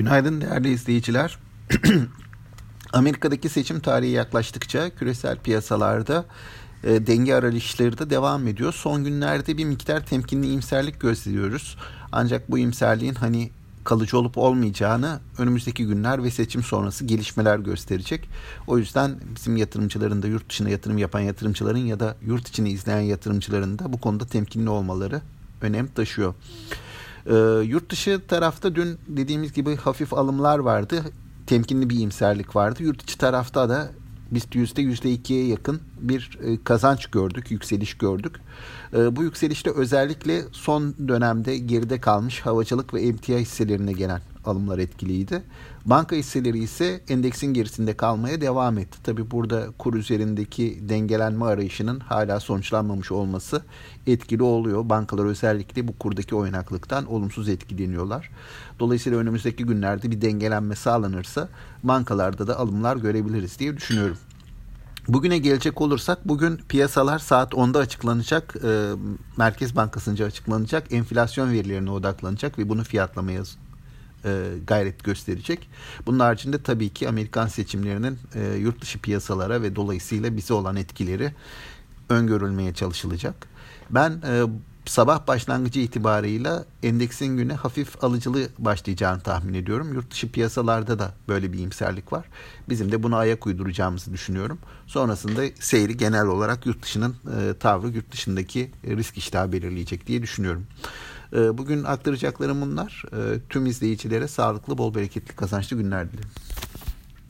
Günaydın değerli izleyiciler. Amerika'daki seçim tarihi yaklaştıkça küresel piyasalarda e, denge arayışları da devam ediyor. Son günlerde bir miktar temkinli imserlik gözlüyoruz. Ancak bu imserliğin hani kalıcı olup olmayacağını önümüzdeki günler ve seçim sonrası gelişmeler gösterecek. O yüzden bizim yatırımcıların da yurt dışına yatırım yapan yatırımcıların ya da yurt içini izleyen yatırımcıların da bu konuda temkinli olmaları önem taşıyor. E, yurt dışı tarafta dün dediğimiz gibi hafif alımlar vardı. Temkinli bir imserlik vardı. Yurt içi tarafta da biz yüzde yüzde ikiye yakın bir e, kazanç gördük, yükseliş gördük. E, bu yükselişte özellikle son dönemde geride kalmış havacılık ve emtia hisselerine gelen alımlar etkiliydi. Banka hisseleri ise endeksin gerisinde kalmaya devam etti. Tabi burada kur üzerindeki dengelenme arayışının hala sonuçlanmamış olması etkili oluyor. Bankalar özellikle bu kurdaki oynaklıktan olumsuz etkileniyorlar. Dolayısıyla önümüzdeki günlerde bir dengelenme sağlanırsa bankalarda da alımlar görebiliriz diye düşünüyorum. Bugüne gelecek olursak bugün piyasalar saat 10'da açıklanacak e, Merkez Bankası'nca açıklanacak enflasyon verilerine odaklanacak ve bunu fiyatlamaya e, gayret gösterecek. Bunun haricinde tabii ki Amerikan seçimlerinin e, yurt dışı piyasalara ve dolayısıyla bize olan etkileri öngörülmeye çalışılacak. Ben e, sabah başlangıcı itibarıyla endeksin güne hafif alıcılı başlayacağını tahmin ediyorum. Yurt dışı piyasalarda da böyle bir imserlik var. Bizim de buna ayak uyduracağımızı düşünüyorum. Sonrasında seyri genel olarak yurt dışının e, tavrı yurt dışındaki risk iştahı belirleyecek diye düşünüyorum. E, bugün aktaracaklarım bunlar. E, tüm izleyicilere sağlıklı, bol bereketli, kazançlı günler dilerim.